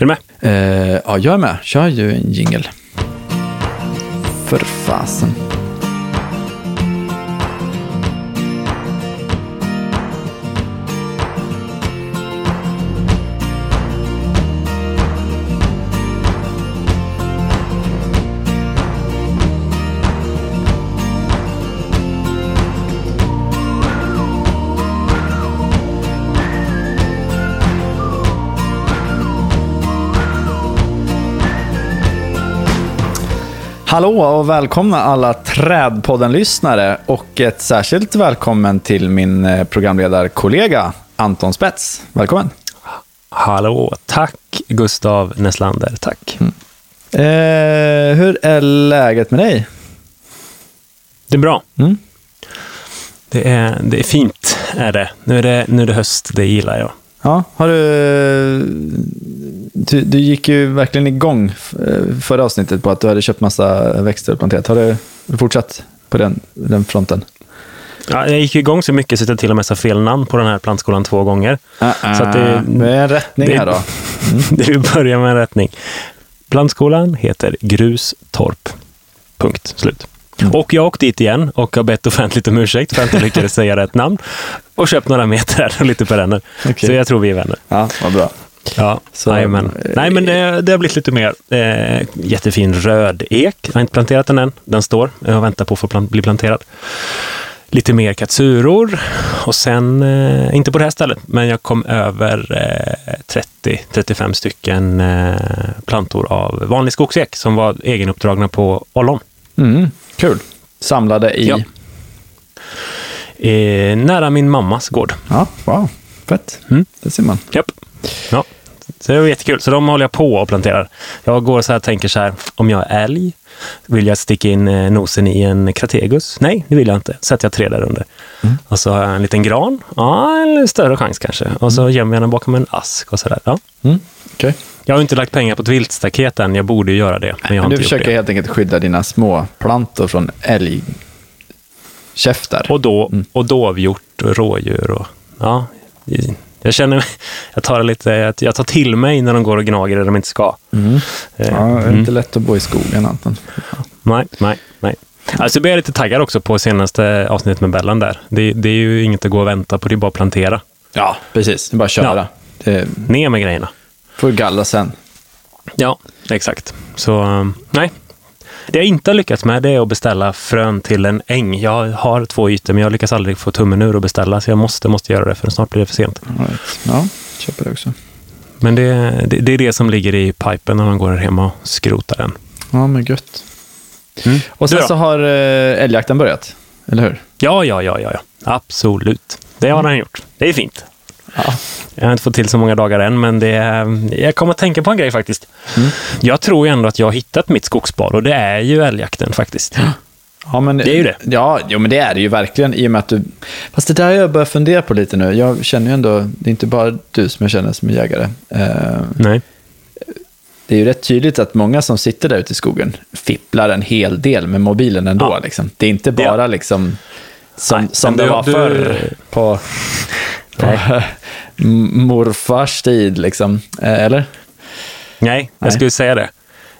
Är du med? Eh, ja, jag är med. Kör ju en jingel. För fasen. Hallå och välkomna alla Trädpodden-lyssnare och ett särskilt välkommen till min eh, programledarkollega Anton Spets. Välkommen! Hallå, tack Gustav Näslander, tack. Eh, hur är läget med dig? Det är bra. Mm. Det, är, det är fint, är det. Nu är det, nu är det höst, det gillar jag. Ja, har du, du... Du gick ju verkligen igång eh, förra avsnittet på att du hade köpt massa växter och planterat. Har du fortsatt på den, den fronten? Ja, jag gick igång så mycket så att jag till och med sa fel namn på den här plantskolan två gånger. Uh, Så att det- det är en rättning det- här då. Det vi börjar med en rättning. Plantskolan heter Grustorp. Punkt. Slut. Mm. Och jag åkte dit igen och har bett offentligt om ursäkt för att jag inte lyckades säga rätt namn. Och köpt några meter och lite perenner. Okej. Så jag tror vi är vänner. Ja, vad bra. Ja, Så, så, men. eh, Nej, men det, det har blivit lite mer eh, jättefin röd ek. Jag har inte planterat den än. Den står. Jag väntar på att få plant, bli planterad. Lite mer katsuror och sen, eh, inte på det här stället, men jag kom över eh, 30-35 stycken eh, plantor av vanlig skogsek som var egenuppdragna på ollon. Mm, kul. Samlade i... Ja. Eh, nära min mammas gård. Ja, wow. Fett. Mm. Det ser man. Japp. Ja. Så det var jättekul. Så de håller jag på och planterar. Jag går så här och tänker så här, om jag är älg, vill jag sticka in eh, nosen i en krategus? Nej, det vill jag inte. Sätter jag tre där under. Och så har jag en liten gran. Ja, en större chans kanske. Och så gömmer jag den bakom en ask och så där. Ja. Mm. Okej. Jag har inte lagt pengar på ett viltstaket än. Jag borde ju göra det, men jag har Men du inte gjort försöker det. helt enkelt skydda dina små plantor från älgkäftar. Och, då, och dovhjort och rådjur och ja. Jag känner, jag tar lite, jag tar till mig när de går och gnager där de inte ska. Mm. Eh, Ja, det är mm. inte lätt att bo i skogen, Anton. Nej, nej, nej. Alltså jag blir lite taggad också på senaste avsnittet med Bellan där. Det, det är ju inget att gå och vänta på, det är bara att plantera. Ja, precis. Det är bara att köra. Ja. Det Ner med grejerna. får galla sen. Ja, exakt. Så um, nej. Det jag inte har lyckats med det är att beställa frön till en äng. Jag har två ytor, men jag lyckas aldrig få tummen ur och beställa, så jag måste, måste göra det, för snart blir det för sent. Right. Ja, köper det också. Men det, det, det är det som ligger i pipen när man går här hemma och skrotar den. Ja, men gött. Mm. Och sen så har eh, älgjakten börjat, eller hur? Ja, ja, ja, ja, ja. Absolut. Det har han gjort. Det är fint. Ja. Jag har inte fått till så många dagar än, men det jag kommer att tänka på en grej faktiskt. Mm. Jag tror ju ändå att jag har hittat mitt skogsbad och det är ju älgjakten faktiskt. Ja, men, Det är ju det. Ja, jo, men det är det ju verkligen i och med att du... Fast det där har jag börjat fundera på lite nu. Jag känner ju ändå, det är inte bara du som jag känner som är jägare. Eh, Nej. det är ju rätt tydligt att många som sitter där ute i skogen fipplar en hel del med mobilen ändå. Ja. Liksom. Det är inte bara Ja. liksom som, Nej, som det var du- förr på, på morfars tid. Liksom. Eh, Eller? Nej, jag Nej. skulle säga det.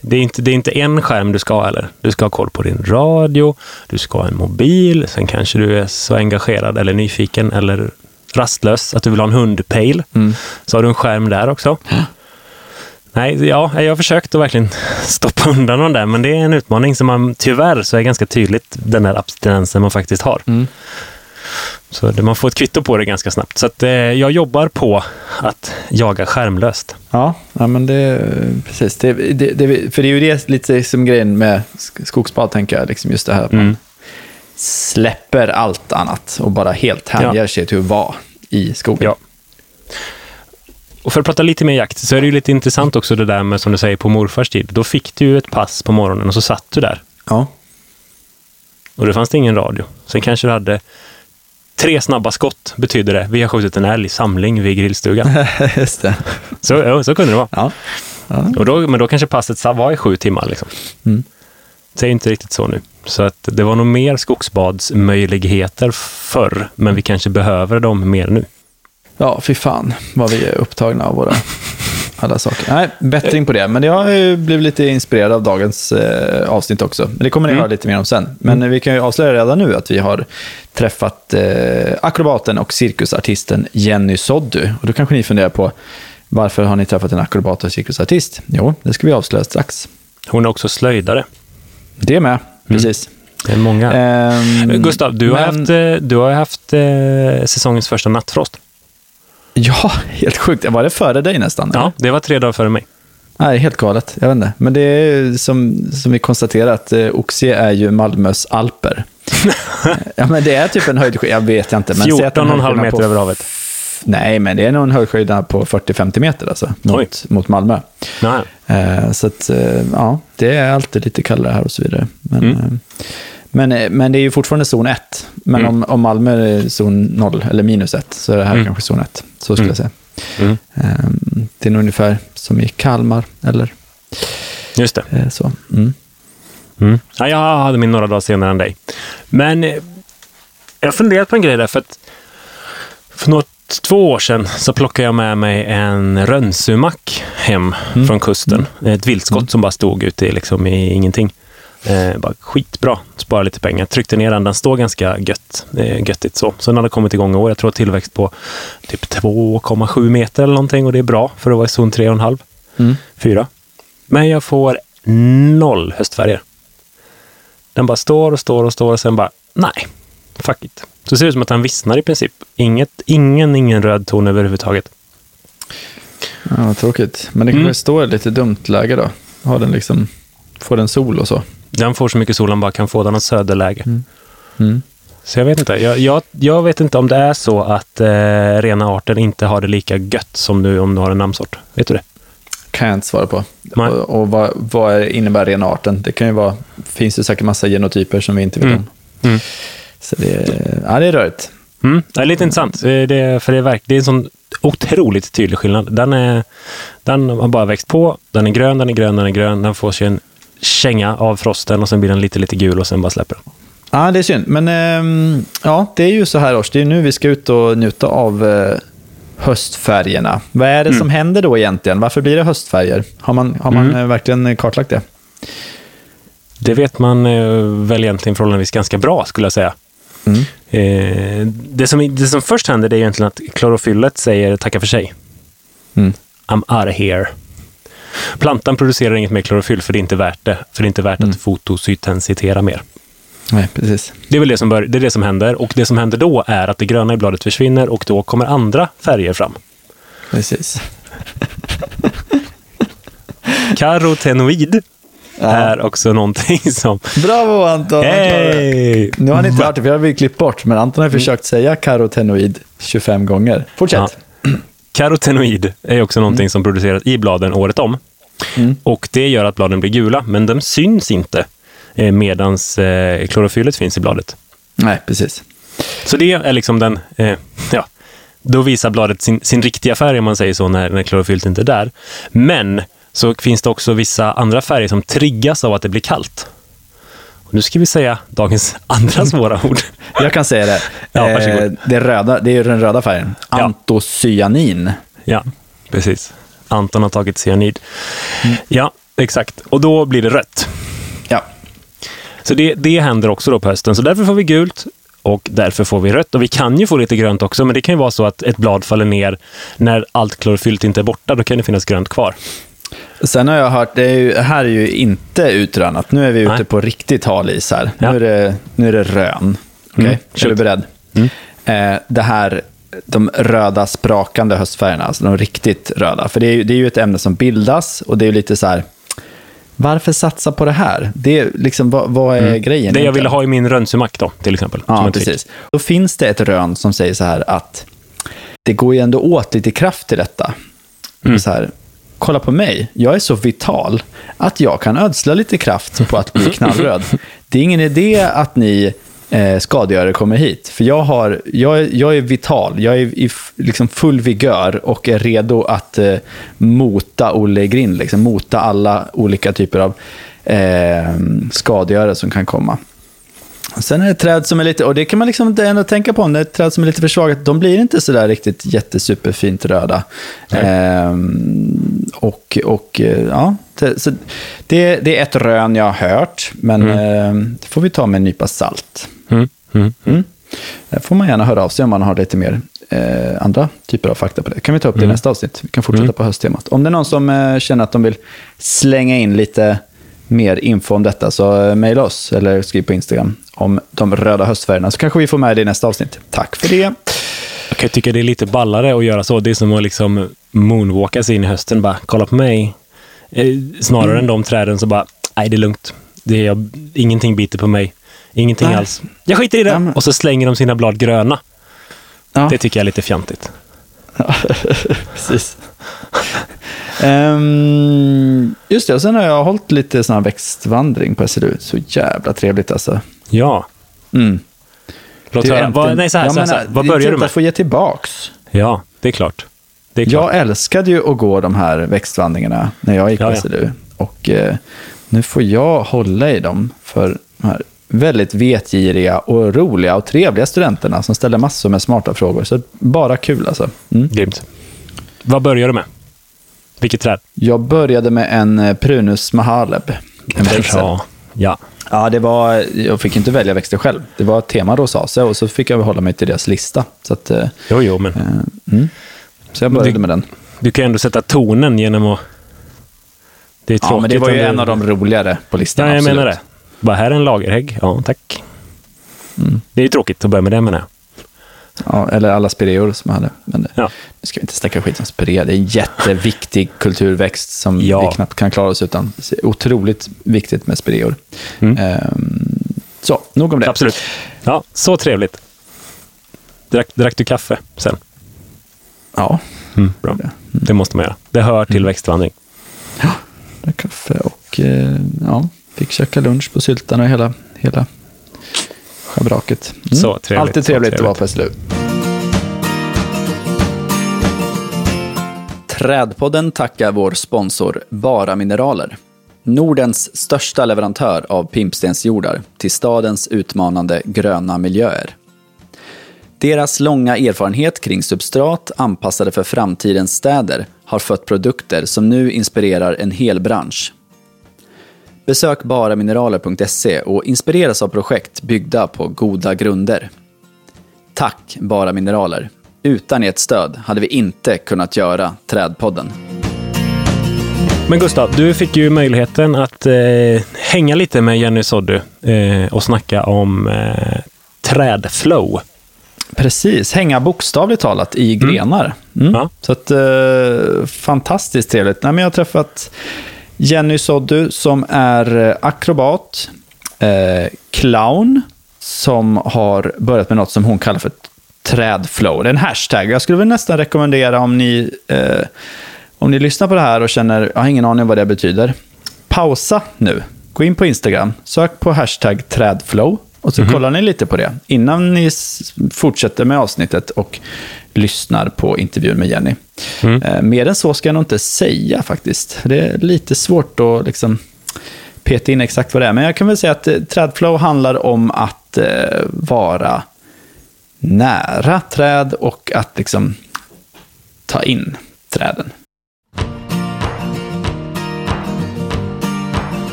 Det är, inte, det är inte en skärm du ska ha heller. Du ska ha koll på din radio, du ska ha en mobil, sen kanske du är så engagerad eller nyfiken eller rastlös att du vill ha en hundpejl. Mm. Så har du en skärm där också. Nej, ja, jag har försökt att verkligen stoppa undan dem där, men det är en utmaning som man tyvärr så är ganska tydligt den där abstinensen man faktiskt har. Mm. Så man får ett kvitto på det ganska snabbt. Så att, eh, jag jobbar på att jaga skärmlöst. Ja, ja men det precis. Det, det, det, för det är ju det lite som grejen med sk- skogsbad, tänker jag. Liksom just det här att man Mm. släpper allt annat och bara helt hänger Ja. sig till att vara i skogen. Ja. Och för att prata lite mer jakt så är det ju lite intressant också det där med som du säger på morfars tid. Då fick du ju ett pass på morgonen och så satt du där. Ja. Och det fanns det ingen radio. Sen kanske du hade tre snabba skott, betyder det. Vi har skjutit en älg, samling vid grillstugan. just det. Så, så kunde det vara. Ja. ja. Och då, men då kanske passet var i sju timmar. Liksom. Mm. Det är inte riktigt så nu. Så att det var nog mer skogsbadsmöjligheter förr, men vi kanske behöver dem mer nu. Ja, fy fan vad vi är upptagna av våra alla saker. Nej, bättring på det. Men jag har blivit lite inspirerad av dagens eh, avsnitt också. Men det kommer ni Mm. höra lite mer om sen. Men eh, vi kan ju avslöja redan nu att vi har träffat eh, akrobaten och cirkusartisten Jenny Soddu. Och då kanske ni funderar på varför har ni träffat en akrobat och cirkusartist? Jo, det ska vi avslöja strax. Hon är också slöjdare. Det med, precis. Det är många. Ehm, Gustav, du har men- haft, eh, du har haft eh, säsongens första nattfrost. Ja, helt sjukt. Var det före dig nästan? eller? Ja, det var tre dagar före mig. Nej, helt galet. Jag vet inte. Men det är som, som vi konstaterat, eh, Oxie är ju Malmös alper. ja, men det är typ en höjdskillnad, jag vet inte. Men säg att en 14,5 höjdskillnad meter på- över havet. Nej, men det är nog en höjdskillnad på 40-50 meter alltså, Oj. mot, mot Malmö. Eh, så att, eh, ja, det är alltid lite kallare här och så vidare. Men, Mm. Men, eh, men det är ju fortfarande zon 1. Men Mm. om, om Malmö är zon 0 eller minus 1 så är det här Mm. kanske zon 1. Så skulle Mm. jag säga. Mm. Eh, det är nog ungefär som i Kalmar eller Just det. eh, så. Mm. Mm. Ja, jag hade min några dagar senare än dig. Men eh, jag har funderat på en grej där, för att för något, två år sedan så plockade jag med mig en rönnsumack hem Mm. från kusten. Ett viltskott som bara stod ute liksom, i ingenting. Eh, bara skitbra, spara lite pengar. Tryckte ner den, den står ganska gött, eh, göttigt så. Så den hade kommit igång i år. Jag tror tillväxt på typ 2,7 meter eller någonting och det är bra för att vara i zon 3,5. Mm. Fyra. Men jag får noll höstfärger. Den bara står och står och står och sen bara, nej, fuck it. Så det ser ut som att den vissnar i princip. Inget, ingen, ingen röd ton överhuvudtaget. Ja, tråkigt. Men det kanske Mm. står i lite dumt läge då. Har den liksom, får den sol och så. Den får så mycket sol den bara kan få. Den har söderläge. Mm. Så jag vet inte. Jag, jag, jag vet inte om det är så att eh, rena arten inte har det lika gött som du om du har en namnsort. Vet du det? Kan jag inte svara på. Nej. Och, och vad, vad innebär rena arten? Det kan ju vara, finns ju säkert massa genotyper som vi inte vet Mm. om. Mm. Så det, är- ja, det är rörigt. Mm. Det är lite intressant. Eh, Det, för det är, verk, det är en sån otroligt tydlig skillnad. Den, är, den har bara växt på. Den är grön, den är grön, den är grön. Den får sig en känga av frosten och sen blir den lite, lite gul och sen bara släpper den. Ja, det är synd. Men ehm, ja, det är ju så här års. Det är nu vi ska ut och njuta av eh, höstfärgerna. Vad är det Mm. som händer då egentligen? Varför blir det höstfärger? Har man, har man Mm. eh, verkligen kartlagt det? Det vet man eh, väl egentligen förhållandevis ganska bra, skulle jag säga. Mm. Eh, det, som, det som först händer är egentligen att klorofyllet säger tacka för sig. Mm. I'm out of here. Plantan producerar inget mer klorofyll för det är inte värt det. För det är inte värt Mm. att fotosyntensitera mer. Nej, precis. Det är väl det som, bör, det är det som händer. Och det som händer då är att det gröna i bladet försvinner och då kommer andra färger fram. precis. Karotenoid Ja. är också någonting som... Bravo Anton! Hej! Nu har ni inte hört det, jag har vi klippt bort. Men Anton har försökt säga karotenoid 25 gånger. Fortsätt. Karotenoid är också någonting som produceras i bladen året om. Mm. Och det gör att bladen blir gula, men de syns inte eh, medan eh, klorofyllet finns i bladet. Nej, precis. Så det är liksom den, eh, ja, då visar bladet sin, sin riktiga färg om man säger så, när, när klorofyllet inte är där. Men så finns det också vissa andra färger som triggas av att det blir kallt. Nu ska vi säga dagens andra svåra ord. Jag kan säga det. Ja. Eh, det, röda, det är den röda färgen. Antocyanin. Ja, precis. Anton har tagit cyanid. Ja, exakt. Och då blir det rött. Ja. Så det, det händer också då på hösten. Så därför får vi gult och därför får vi rött. Och vi kan ju få lite grönt också, men det kan ju vara så att ett blad faller ner när allt klorofyllt inte är borta. Då kan det finnas grönt kvar. Sen har jag hört, det är ju, här är ju inte utrönat. Nu är vi ute Nej. på riktigt hal is här. Ja. Nu, är det, nu är det rön. Okej, Mm, är du beredd? Mm. Eh, det här, de röda sprakande höstfärgerna, alltså de riktigt röda. För det är, ju- det är ju ett ämne som bildas och det är ju lite så här, varför satsa på det här? Det är liksom, vad, vad är grejen? Mm. Det jag egentligen? ville ha i min rönnsumack då, till exempel. Ja, precis. Då finns det ett rön som säger så här att det går ju ändå åt lite kraft till detta. Mm. Så här, kolla på mig, jag är så vital att jag kan ödsla lite kraft på att bli knallröd. Det är ingen idé att ni eh, skadegörare kommer hit, för jag, har, jag, är, jag är vital, jag är i f- liksom full vigör och är redo att eh, mota Olle i Grind, liksom, mota alla olika typer av eh, skadegörare som kan komma. Sen är det träd som är lite, och det kan man liksom ändå tänka på, om det är ett träd som är lite försvagat, de blir inte sådär riktigt jättesuperfint röda. Ehm, och, och eh, ja, det, så det, det är ett rön jag har hört, men mm. det får vi ta med en nypa salt. Mm. Mm. Mm. Där får man gärna höra av sig om man har lite mer eh, andra typer av fakta på det. kan vi ta upp det i nästa avsnitt. Vi kan fortsätta på hösttemat. Om det är någon som eh, känner att de vill slänga in lite mer info om detta så eh, mejla oss eller skriv på Instagram om de röda höstfärgerna så kanske vi får med det i nästa avsnitt. Tack för det. Jag kan tycka det är lite ballare att göra så. Det är som att liksom moonwalka sig in i hösten. Bara, kolla på mig. Eh, snarare mm. än de träden som bara, nej det är lugnt. Det är, ingenting biter på mig. Ingenting nej. alls. Jag skiter i det. Men... Och så slänger de sina blad gröna. Ja. Det tycker jag är lite fjantigt. Ja, precis. Um, just det, och sen har jag hållit lite sån här växtvandring på SLU. Så jävla trevligt alltså. Ja. Mm. Låt höra. Vad, nej, så här, så här, så här. Vad börjar du med? att få ge tillbaks. Ja, det är klart. Det är klart. Jag älskade ju att gå de här växtvandringarna när jag gick på ja, SLU. Och eh, nu får jag hålla i dem för de här väldigt vetgiriga och roliga och trevliga studenterna som ställer massor med smarta frågor. Så bara kul alltså. Mm. Grymt. Vad började du med? Vilket träd? Jag började med en eh, Prunus mahaleb. En växel. Ja. Ja, det var, jag fick inte välja växter själv. Det var ett tema rosacea och så fick jag hålla mig till deras lista. Så att, eh, jo, jo, men... Eh, mm. Så jag började du, med den. Du kan ändå sätta tonen genom att... Det är ja, men det var ju en av de roligare på listan. Ja, jag absolut. menar det. Bara här är en lagerhägg. Ja, tack. Mm. Det är ju tråkigt att börja med det, menar jag. Ja, eller alla spireor som jag hade. Men det, ja. nu ska vi inte snacka skit om spirea. Det är en jätteviktig kulturväxt som ja. vi knappt kan klara oss utan. Det är otroligt viktigt med spireor. Mm. Ehm, så, nog om det. Absolut. Ja, så trevligt. Drack, drack du kaffe sen? Ja. Mm, bra. Mm. Det måste man göra. Det hör till mm. växtvandring. Ja, drack kaffe och eh, ja, fick käka lunch på Syltan och hela, hela schabraket. Mm. Så trevligt. Alltid trevligt, trevligt att vara på SLU. Trädpodden tackar vår sponsor Bara Mineraler. Nordens största leverantör av pimpstensjordar till stadens utmanande gröna miljöer. Deras långa erfarenhet kring substrat anpassade för framtidens städer har fött produkter som nu inspirerar en hel bransch. Besök baramineraler.se och inspireras av projekt byggda på goda grunder. Tack Bara Mineraler. Utan ert stöd hade vi inte kunnat göra Trädpodden. Men Gustav, du fick ju möjligheten att eh, hänga lite med Jenny Soddu eh, och snacka om eh, trädflow. Precis, hänga bokstavligt talat i mm. grenar. Mm. Ja. Så att, eh, fantastiskt trevligt. Nej, men jag har träffat Jenny Soddu som är eh, akrobat, eh, clown, som har börjat med något som hon kallar för trädflow. Det är en hashtag. Jag skulle väl nästan rekommendera om ni, eh, om ni lyssnar på det här och känner, jag har ingen aning vad det betyder. Pausa nu. Gå in på Instagram, sök på hashtag trädflow och så mm -hmm. kollar ni lite på det innan ni fortsätter med avsnittet och lyssnar på intervjun med Jenny. Mm. Eh, mer än så ska jag nog inte säga faktiskt. Det är lite svårt att liksom peta in exakt vad det är. Men jag kan väl säga att eh, trädflow handlar om att eh, vara nära träd och att liksom ta in träden.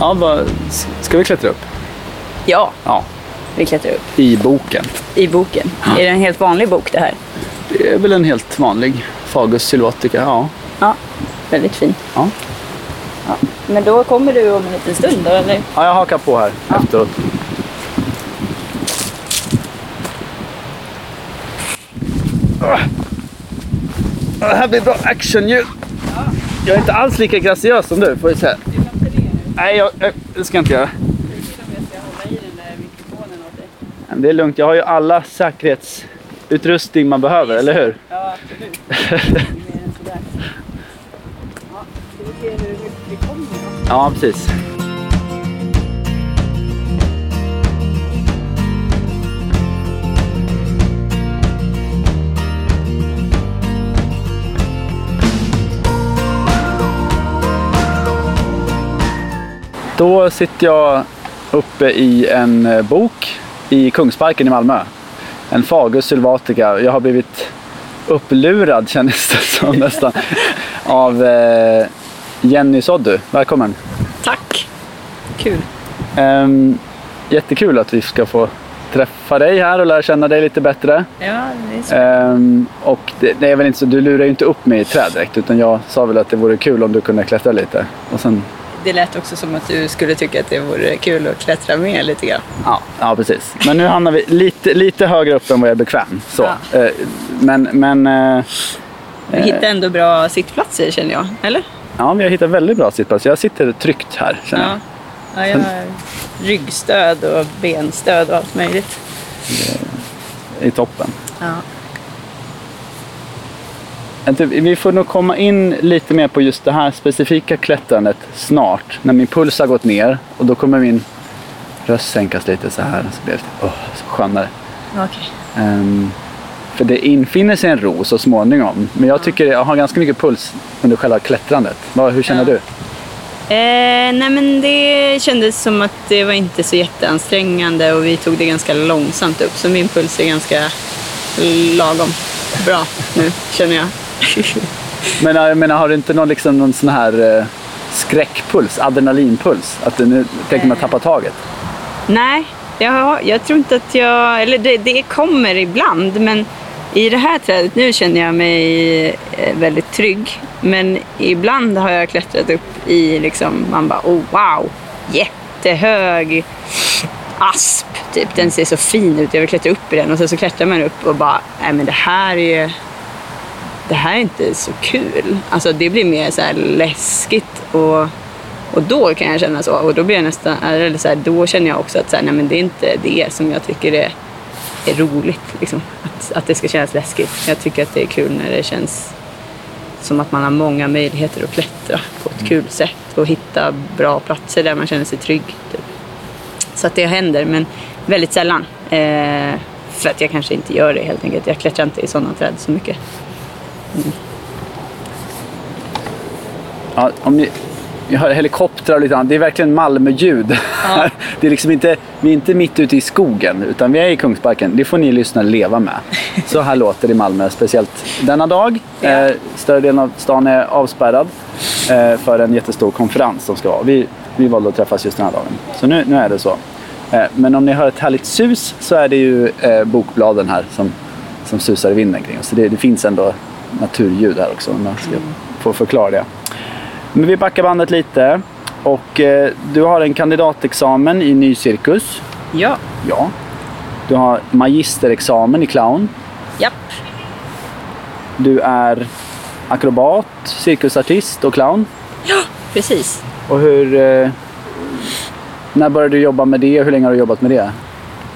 Ja, bara, ska vi klättra upp? Ja, ja, vi klättrar upp. I boken? I boken. Ja. Är det en helt vanlig bok det här? Det är väl en helt vanlig Fagus sylvatica, ja. Ja, väldigt fin. Ja. ja. Men då kommer du om en liten stund då, eller? Ja, jag hakar på här ja. efteråt. Det här blir bra actionljud. Ja. Jag är inte alls lika graciös som du, får vi se. Nej, jag, jag, det ska jag inte göra. Det är lugnt. Jag har ju alla säkerhetsutrustning man behöver, eller hur? Ja, absolut. ja, ska vi se hur vi kommer då? Ja, precis. Då sitter jag uppe i en eh, bok i Kungsparken i Malmö. En Fagus sylvatica. Jag har blivit upplurad kändes det som nästan av eh, Jenny Soddu. Välkommen! Tack! Kul. Ehm, jättekul att vi ska få träffa dig här och lära känna dig lite bättre. Ja, det är så. Ehm, och det, det är väl inte så, du lurar ju inte upp mig i träd direkt utan jag sa väl att det vore kul om du kunde klättra lite. Och sen, Det lät också som att du skulle tycka att det vore kul att klättra med lite grann. ja, ja, precis. Men nu hamnar vi lite, lite högre upp än vad jag är bekväm. Så. Ja. Eh, men men eh, Du hittar ändå bra sittplatser känner jag, eller? ja, vi har hittat väldigt bra sittplats. Jag sitter tryggt här känner jag. Ja. ja jag har ryggstöd och benstöd och allt möjligt. I toppen. Ja. Vi får nog komma in lite mer på just det här specifika klättrandet snart. När min puls har gått ner och då kommer min röst sänkas lite så här. Så blir det oh, så skönare. Okej. Ehm, för det infinner sig en ro så småningom. Men jag tycker jag har ganska mycket puls under själva klättrandet. Hur känner Ja. du? Eh, nej men det kändes som att det var inte så jätteansträngande och vi tog det ganska långsamt upp. Så min puls är ganska lagom bra nu känner jag. Men eh, jag menar, har du inte någon, liksom, någon sån här eh, skräckpuls, adrenalinpuls? Att du nu tänker man tappa taget? nej, jag, jag tror inte att jag... Eller det, det kommer ibland men i det här trädet nu känner jag mig eh, väldigt trygg. Men ibland har jag klättrat upp i liksom, man bara oh wow, jättehög asp. Typ. Den ser så fin ut, jag vill klättra upp i den. Och sen så klättrar man upp och bara, nej men det här är det här är inte så kul. Alltså det blir mer så läskigt och, och då kan jag känna så. Och då blir jag nästan, eller så här, då känner jag också att så här, nej men det är inte det som jag tycker är, är roligt. Liksom. Att, att det ska kännas läskigt. Jag tycker att det är kul när det känns som att man har många möjligheter att klättra på ett kul sätt och hitta bra platser där man känner sig trygg. Typ. Så att det händer, men väldigt sällan. Eh, för att jag kanske inte gör det helt enkelt. Jag klättrar inte i sådana träd så mycket. Ja, om ni, vi hör helikoptrar och lite annat. Det är verkligen Malmö-ljud. Ja. Det är liksom inte, vi är inte mitt ute i skogen, utan vi är i Kungsparken. Det får ni lyssnare leva med. Så här låter det i Malmö, speciellt denna dag. Ja. Eh, större delen av stan är avspärrad eh, för en jättestor konferens som ska vara. Vi, vi valde att träffas just den här dagen. Så nu, nu är det så. Eh, men om ni hör ett härligt sus så är det ju eh, bokbladen här som, som susar i vinden kring oss. Så det, det finns ändå naturljud här också, om jag ska få förklara det. Men vi backar bandet lite. Och eh, du har en kandidatexamen i ny cirkus. Ja, Ja. Du har magisterexamen i clown. japp. Du är akrobat, cirkusartist och clown. Precis. Och hur... Eh, när började du jobba med det och hur länge har du jobbat med det?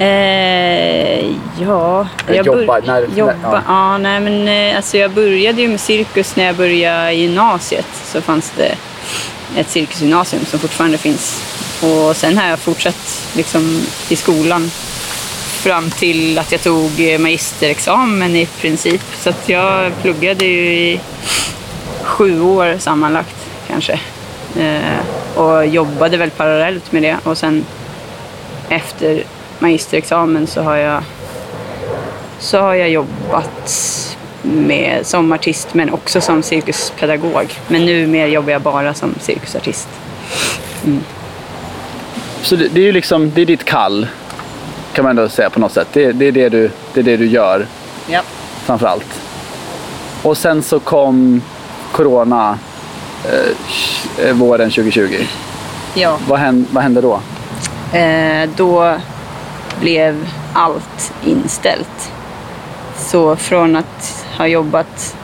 Eh, ja, bör- jobba, när- jobba. ja. ja. nej men eh, alltså jag började ju med cirkus när jag började gymnasiet. Så fanns det ett cirkusgymnasium som fortfarande finns. Och sen har jag fortsatt liksom i skolan fram till att jag tog eh, magisterexamen i princip. Så att jag pluggade ju i sju år sammanlagt kanske. Eh, och jobbade väl parallellt med det. Och sen efter magisterexamen så har jag, så har jag jobbat med, som artist men också som cirkuspedagog. Men nu mer jobbar jag bara som cirkusartist. Så det, det är ju liksom, det är ditt kall. Kan man ändå säga på något sätt. Det, det, är, det, du, det är det du gör Ja. framför allt. Och sen så kom Corona eh, våren 2020. ja. Vad hände, vad hände då? Eh, då blev allt inställt. Så från att ha jobbat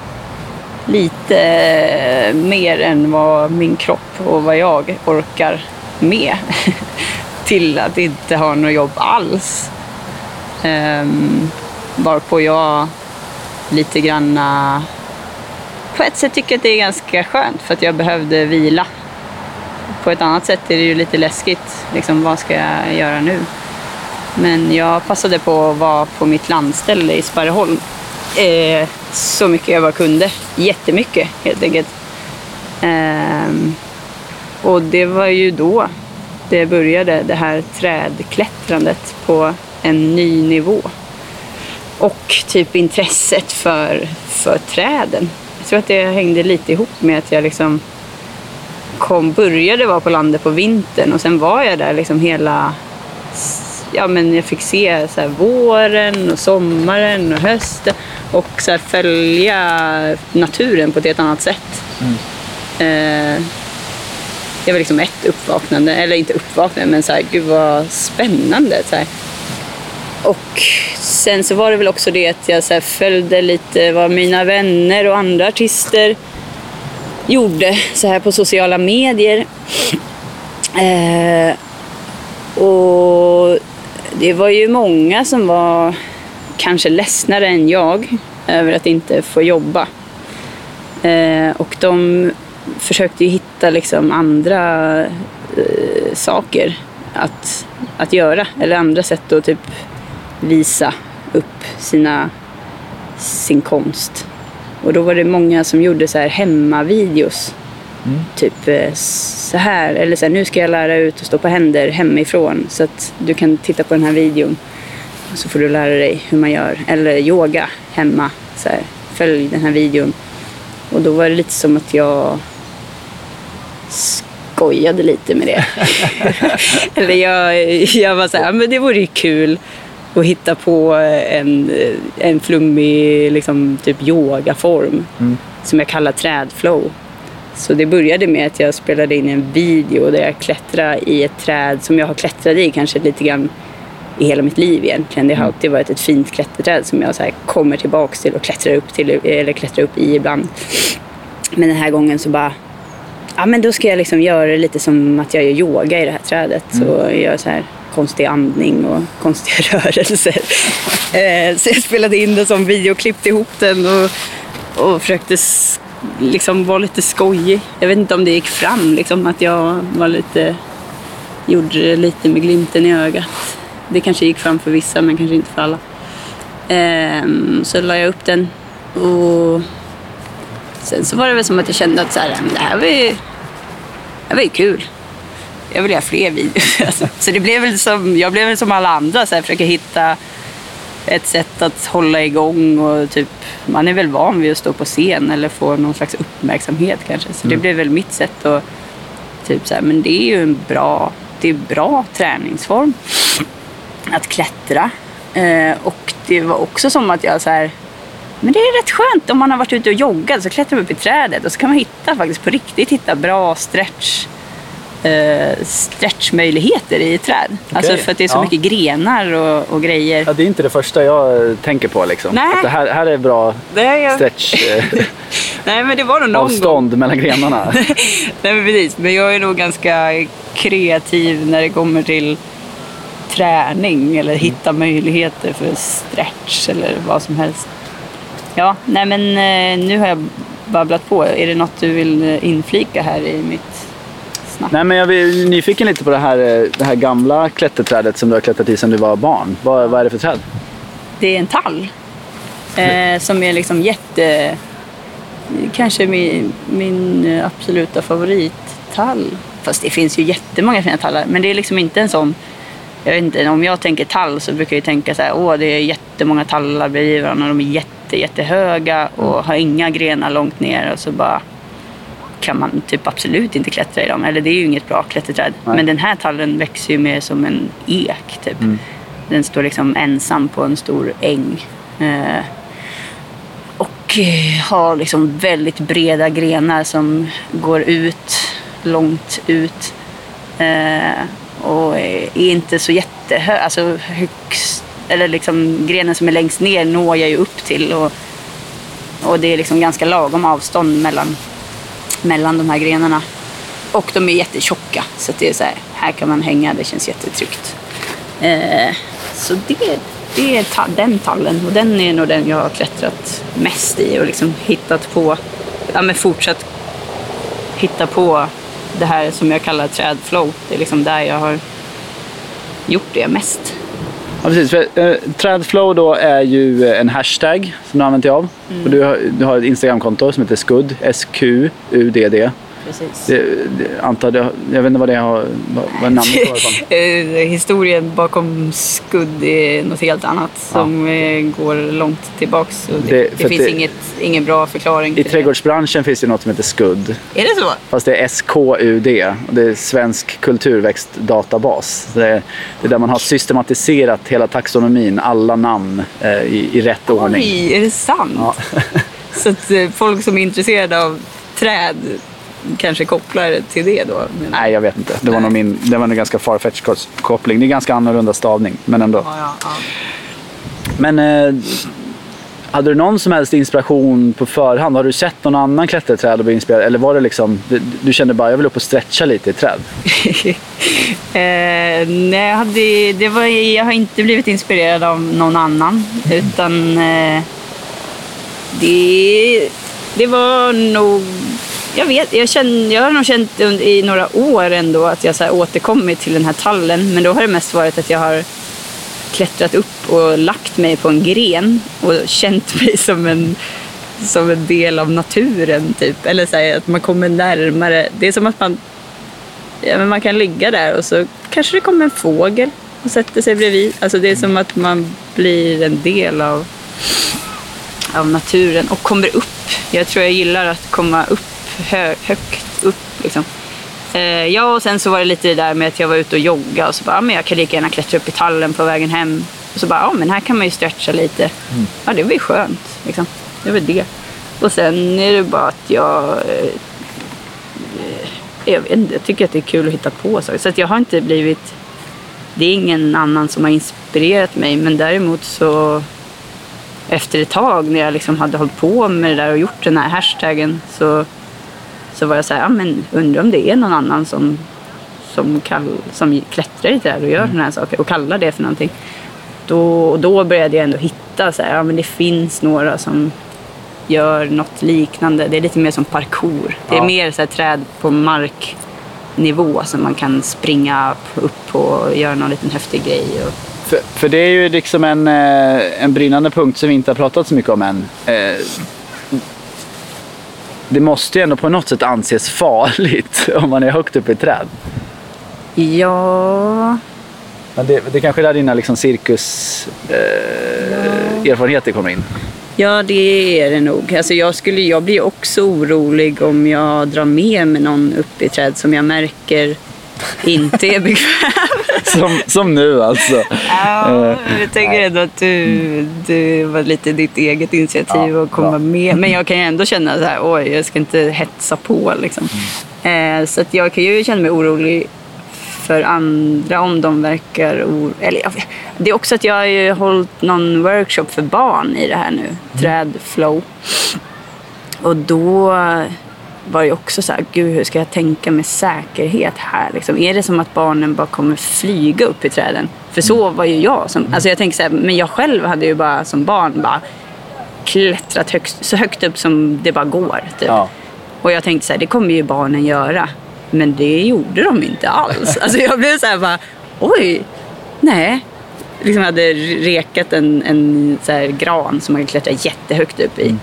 lite mer än vad min kropp och vad jag orkar med till att inte ha något jobb alls. Um, varpå jag lite granna på ett sätt tycker att det är ganska skönt för att jag behövde vila på ett annat sätt är det ju lite läskigt. Liksom, vad ska jag göra nu? Men jag passade på att vara på mitt landställe i Sparreholm eh, så mycket jag bara kunde. Jättemycket helt enkelt. Eh, och det var ju då det började, det här trädklättrandet på en ny nivå. Och typ intresset för, för träden. Jag tror att det hängde lite ihop med att jag liksom kom, började vara på landet på vintern och sen var jag där liksom hela... Ja, men jag fick se så här, våren och sommaren och hösten och så här, följa naturen på ett helt annat sätt. Eh, det var liksom ett uppvaknande, eller inte uppvaknande, men så här, gud vad spännande. Så här. Och sen så var det väl också det att jag så följde lite vad mina vänner och andra artister gjorde så här på sociala medier. Eh, och det var ju många som var kanske ledsnare än jag över att inte få jobba. Eh, och de försökte ju hitta liksom andra eh, saker att, att göra. Eller andra sätt att typ visa upp sina, sin konst. Och då var det många som gjorde så här hemmavideos. Typ eh, så här, eller så här, nu ska jag lära ut att stå på händer hemifrån så att du kan titta på den här videon. Så får du lära dig hur man gör. Eller yoga hemma. Så här, följ den här videon. Och då var det lite som att jag skojade lite med det. Eller jag, jag var så här, men det vore ju kul att hitta på en, en flummig liksom, typ yogaform som jag kallar trädflow. Så det började med att jag spelade in en video där jag klättrade i ett träd som jag har klättrat i kanske lite grann i hela mitt liv egentligen. Det har alltid varit ett fint klätterträd som jag så kommer tillbaks till och klättrar upp, till, eller klättrar upp i ibland. Men den här gången så bara, ja men då ska jag liksom göra det lite som att jag gör yoga i det här trädet. Så jag gör så här konstig andning och konstiga rörelser. Eh, så jag spelade in det som video, klippte ihop den och, och försökte liksom var lite skojig. Jag vet inte om det gick fram, liksom att jag var lite, gjorde det lite med glimten i ögat. Det kanske gick fram för vissa men kanske inte för alla. Ehm, så la jag upp den och sen så var det väl som att jag kände att så här, det här var ju, det här var ju kul. Jag vill göra fler videos. Alltså, så det blev väl som, jag blev väl som alla andra, så här, försöka hitta ett sätt att hålla igång och typ, man är väl van vid att stå på scen eller få någon slags uppmärksamhet kanske. Så det blev väl mitt sätt att typ så här, men det är ju en bra, det är bra träningsform att klättra. Eh, och det var också som att jag så här, men det är rätt skönt om man har varit ute och joggat så klättrar man upp i trädet och så kan man hitta faktiskt på riktigt hitta bra stretch eh, stretchmöjligheter i träd. Alltså för att det är så ja. mycket grenar och, och grejer. Ja, det är inte det första jag tänker på. Liksom. Nej. Att det här, här är bra är jag- stretch, eh, Nej men det var nog någon gång. avstånd mellan grenarna. Nej men precis, men jag är nog ganska kreativ när det kommer till träning eller hitta möjligheter för stretch eller vad som helst. Ja, nej men eh, nu har jag babblat på. Är det något du vill eh, inflika här i mitt snack? Nej, men jag är nyfiken lite på det här, eh, det här gamla klätterträdet som du har klättrat i sedan du var barn. Vad, vad är det för träd? Det är en tall. Eh, som är liksom jätte... Kanske min, min absoluta favorittall. Fast det finns ju jättemånga fina tallar. Men det är liksom inte en sån... Jag vet inte, om jag tänker tall så brukar jag tänka så här, åh det är jättemånga tallar bredvid varandra. De är jätte, jättehöga och har inga grenar långt ner. Och så bara kan man typ absolut inte klättra i dem. Eller det är ju inget bra klätterträd. Nej. Men den här tallen växer ju mer som en ek typ. Den står liksom ensam på en stor äng. Eh, och eh, har liksom väldigt breda grenar som går ut, långt ut. Eh, och är inte så jättehög, alltså högst, eller liksom grenen som är längst ner når jag ju upp till. Och, och det är liksom ganska lagom avstånd mellan, mellan de här grenarna. Och de är jättetjocka, så att det är så här, här kan man hänga, det känns jättetryggt. Eh, så det, det är ta- den tallen och den är nog den jag har klättrat mest i och liksom hittat på, ja men fortsatt hitta på det här som jag kallar trädflow. Det är liksom där jag har gjort det mest. Ja, precis. För, eh, Trädflow då är ju eh, en hashtag som du använder dig av. Och du, har, du har ett Instagramkonto som heter Skud, S-Q-U-D-D. Precis. Det, det, antar det, jag vet inte vad det har, vad, vad namnet ifrån. Eh, Historien bakom Skudd är något helt annat som eh, går långt tillbaks. Och det, Det- finns inget, ingen bra förklaring I trädgårdsbranschen finns det något som heter skudd. Är det så? Fast det är SKUD. och Det är Svensk kulturväxtdatabas. Det är, det är där man har systematiserat hela taxonomin, alla namn eh, i, i rätt ordning. Oj, är det sant? Ja. Så att eh, folk som är intresserade av träd kanske kopplar till det då? Men... Nej, jag vet inte. Det var nog min, det var en ganska farfetched kos- koppling. Det är ganska annorlunda stavning, men ändå. Ja, ja, ja. Men eh, hade du någon som helst inspiration på förhand? Har du sett någon annan klätterträd och blivit inspirerad? Eller var det liksom, du, du kände bara jag vill upp och stretcha lite i träd? eh, nej, jag, hade, det var, jag har inte blivit inspirerad av någon annan. Utan eh, det, det var nog... Jag vet, jag, känner, jag har nog känt i några år ändå att jag så här återkommit till den här tallen. Men då har det mest varit att jag har klättrat upp och lagt mig på en gren och känt mig som en, som en del av naturen. Typ. Eller så här, att man kommer närmare. Det är som att man ja, men man kan ligga där och så kanske det kommer en fågel och sätter sig bredvid. Alltså det är som att man blir en del av, av naturen och kommer upp. Jag tror jag gillar att komma upp, hö, högt upp. Liksom. Eh, ja, och sen så var det lite det där med att jag var ute och jogga och så bara, ja, men jag kan lika gärna klättra upp i tallen på vägen hem. Och så bara, ja men här kan man ju stretcha lite. Ja, det var ju skönt. Liksom. Det var det. Och sen är det bara att jag eh, jag inte, jag tycker att det är kul att hitta på saker. Så att jag har inte blivit... Det är ingen annan som har inspirerat mig. Men däremot så efter ett tag när jag liksom hade hållit på med det där och gjort den här hashtaggen så, så var jag så här, ja men undrar om det är någon annan som, som, kall, som klättrar i träd och gör sådana här saker och kallar det för någonting. Då, och då började jag ändå hitta så här, ja men det finns några som gör något liknande. Det är lite mer som parkour. Det är Ja. mer så här träd på marknivå som man kan springa upp på och göra någon liten häftig grej. Och... För, för det är ju liksom en, eh, en brinnande punkt som vi inte har pratat så mycket om än. Det måste ju ändå på något sätt anses farligt om man är högt upp i träd. Ja, Men det, det kanske är där dina liksom cirkus eh, erfarenheter kommer in. ja det är det nog. Alltså jag, skulle, jag blir också orolig om jag drar med mig någon upp i träd som jag märker inte är bekväm. Som, som nu alltså. Ja, jag tänker ändå att du, det var lite ditt eget initiativ Ja, att komma bra. med. Men jag kan ju ändå känna så här, oj, jag ska inte hetsa på liksom. Eh, så att jag kan ju känna mig orolig för andra om de verkar or... Eller. Det är också att jag har ju hållit någon workshop för barn i det här nu, trädflow. Och då var det också så här, gud hur ska jag tänka med säkerhet här? Liksom? Är det som att barnen bara kommer flyga upp i träden? För så var ju jag. Som, alltså jag tänker så här, men jag själv hade ju bara som barn bara klättrat högst, så högt upp som det bara går. Typ. Ja. Och jag tänkte så här, det kommer ju barnen göra. Men det gjorde de inte alls. Alltså jag blev så här bara, oj, nej. Liksom hade rekat en, en så här gran som man kan klättra jättehögt upp i.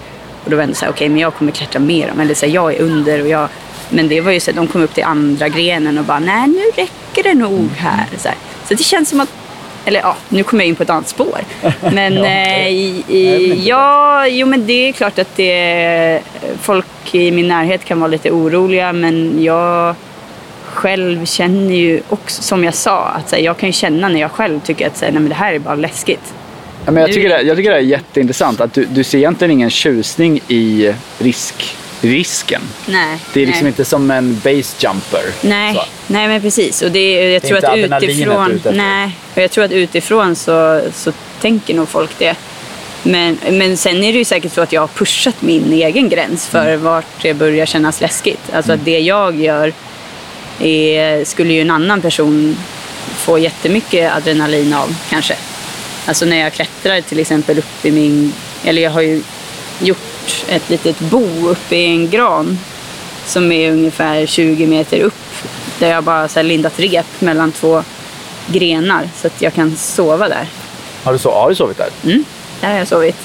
Och då var ändå så här, okej, men jag kommer klättra med dem. Eller så här, jag är under och jag... Men det var ju så att de kom upp till andra grenen och bara, nej nu räcker det nog här. Så, här. så det känns som att eller ja, nu kommer jag in på ett annat spår. Men Ja. eh, i, i, ja, jo men det är klart att det, folk i min närhet kan vara lite oroliga men jag själv känner ju också, som jag sa, att här, jag kan ju känna när jag själv tycker att så här, nej, men det här är bara läskigt. Ja, men jag, tycker det, jag tycker det är jätteintressant att du, du ser egentligen ingen tjusning i risk, risken. Nej. Det är liksom nej. inte som en base jumper. Nej, Så. nej men precis. Och det, jag är tror inte att utifrån, nej, och jag tror att utifrån så, så tänker nog folk det. Men, men sen är det ju säkert så att jag har pushat min egen gräns för Mm. vart det börjar kännas läskigt. Alltså att det jag gör är, skulle ju en annan person få jättemycket adrenalin av kanske. Alltså när jag klättrar till exempel upp i min, eller jag har ju gjort ett litet bo uppe i en gran som är ungefär 20 meter upp. Där jag bara så lindat rep mellan två grenar så att jag kan sova där. Har, du så, har du sovit där? Mm, där har jag sovit.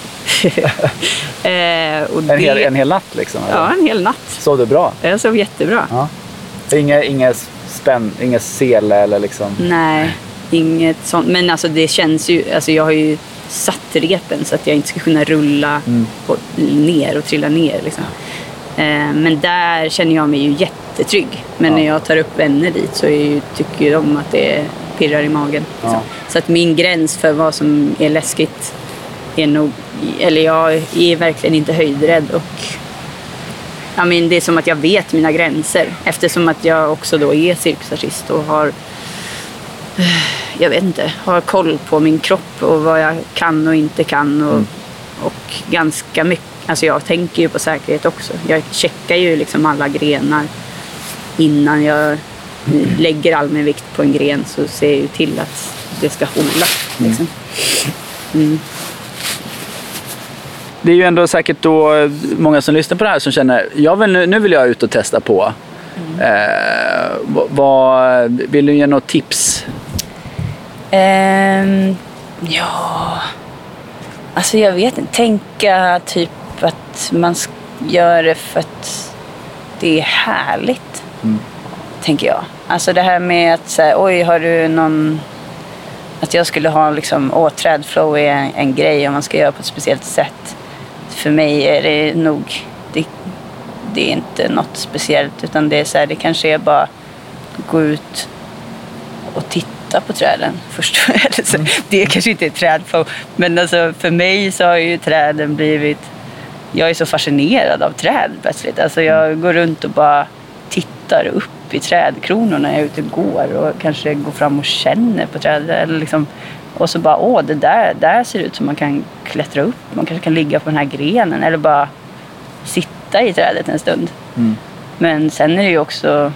eh, och En, hel, en hel natt liksom? eller? Ja, en hel natt. Sov du bra? Jag sov jättebra. Ja. Inga, inga spänn, inga sele eller liksom? Nej, inget sånt. Men alltså det känns ju, alltså jag har ju satt repen så att jag inte ska kunna rulla på, ner och trilla ner. Liksom. Eh, men där känner jag mig ju jättetrygg. Men när jag tar upp vänner dit så ju, tycker de att det pirrar i magen. Liksom. Ja. Så att min gräns för vad som är läskigt är nog, eller jag är verkligen inte höjdrädd och Ja, men det är som att jag vet mina gränser eftersom att jag också då är cirkusartist och har jag vet inte, har koll på min kropp och vad jag kan och inte kan och, och ganska mycket, alltså jag tänker ju på säkerhet också. Jag checkar ju liksom alla grenar innan jag lägger all min vikt på en gren så ser jag ju till att det ska hålla. Liksom. Det är ju ändå säkert då många som lyssnar på det här som känner jag vill, nu, vill jag ut och testa på. Eh, vad- vad, vill du ge något tips? Ehm, ja, alltså jag vet inte. Tänka typ att man gör det för att det är härligt. Tänker jag. Alltså det här med att säga, oj har du någon... Att jag skulle ha liksom, åh trädflow är en, en grej om man ska göra på ett speciellt sätt. För mig är det nog, det, det är inte något speciellt utan det är så här, det kanske är bara gå ut och titta på träden först. Så, Det kanske inte är trädflow, men alltså för mig så har ju träden blivit... Jag är så fascinerad av träd plötsligt. Alltså jag går runt och bara tittar upp i trädkronorna när jag är ute och går och kanske går fram och känner på trädet. Eller liksom, och så bara, åh, det där, där ser ut som man kan klättra upp. Man kanske kan ligga på den här grenen eller bara sitta i trädet en stund. Men sen är det ju också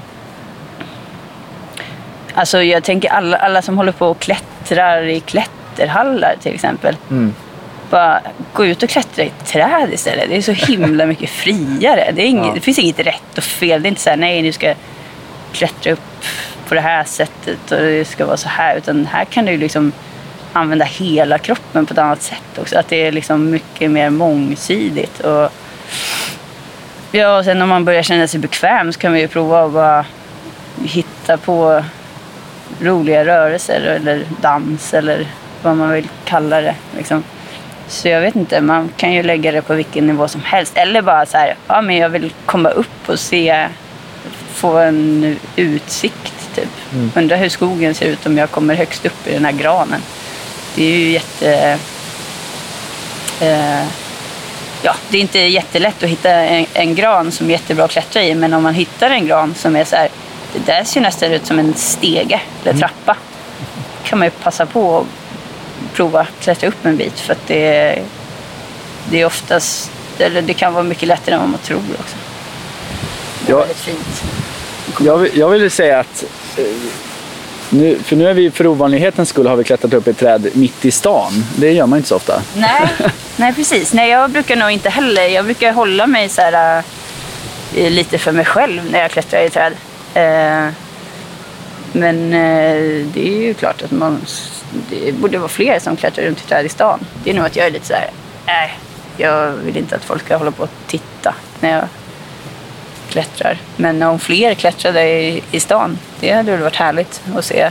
Alltså jag tänker alla, alla som håller på och klättrar i klätterhallar till exempel. Bara gå ut och klättra i ett träd istället. Det är så himla mycket friare. Det, inget, Ja. det finns inget rätt och fel. Det är inte så här, nej nu ska jag klättra upp på det här sättet och det ska vara så här. Utan här kan du liksom använda hela kroppen på ett annat sätt också. Att det är liksom mycket mer mångsidigt. Och Ja, och sen om man börjar känna sig bekväm så kan vi ju prova att bara hitta på roliga rörelser eller dans eller vad man vill kalla det. Liksom. Så jag vet inte, man kan ju lägga det på vilken nivå som helst. Eller bara så här, ja men jag vill komma upp och se, få en utsikt typ. Undra hur skogen ser ut om jag kommer högst upp i den här granen. Det är ju jätte... Eh, ja, det är inte jättelätt att hitta en, en gran som är jättebra att klättra i. Men om man hittar en gran som är så här, det där ser nästan ut som en stege eller trappa. kan man ju passa på att prova att klättra upp en bit. För att det, det är oftast, eller det kan vara mycket lättare än vad man tror också. Det är Ja. väldigt fint. Jag, jag vill säga att eh, nu, för nu är vi för ovanlighetens skull har vi klättrat upp i ett träd mitt i stan. Det gör man inte så ofta. Nej, nej precis. Nej, jag brukar nog inte heller. Jag brukar hålla mig så här, eh, lite för mig själv när jag klättrar i träd. Eh, men eh, det är ju klart att man, det borde vara fler som klättrar runt i träd i stan. Det är nog att jag är lite så här, nej, jag vill inte att folk ska hålla på och titta när jag klättrar. Men om fler klättrade i, i stan, det hade väl varit härligt att se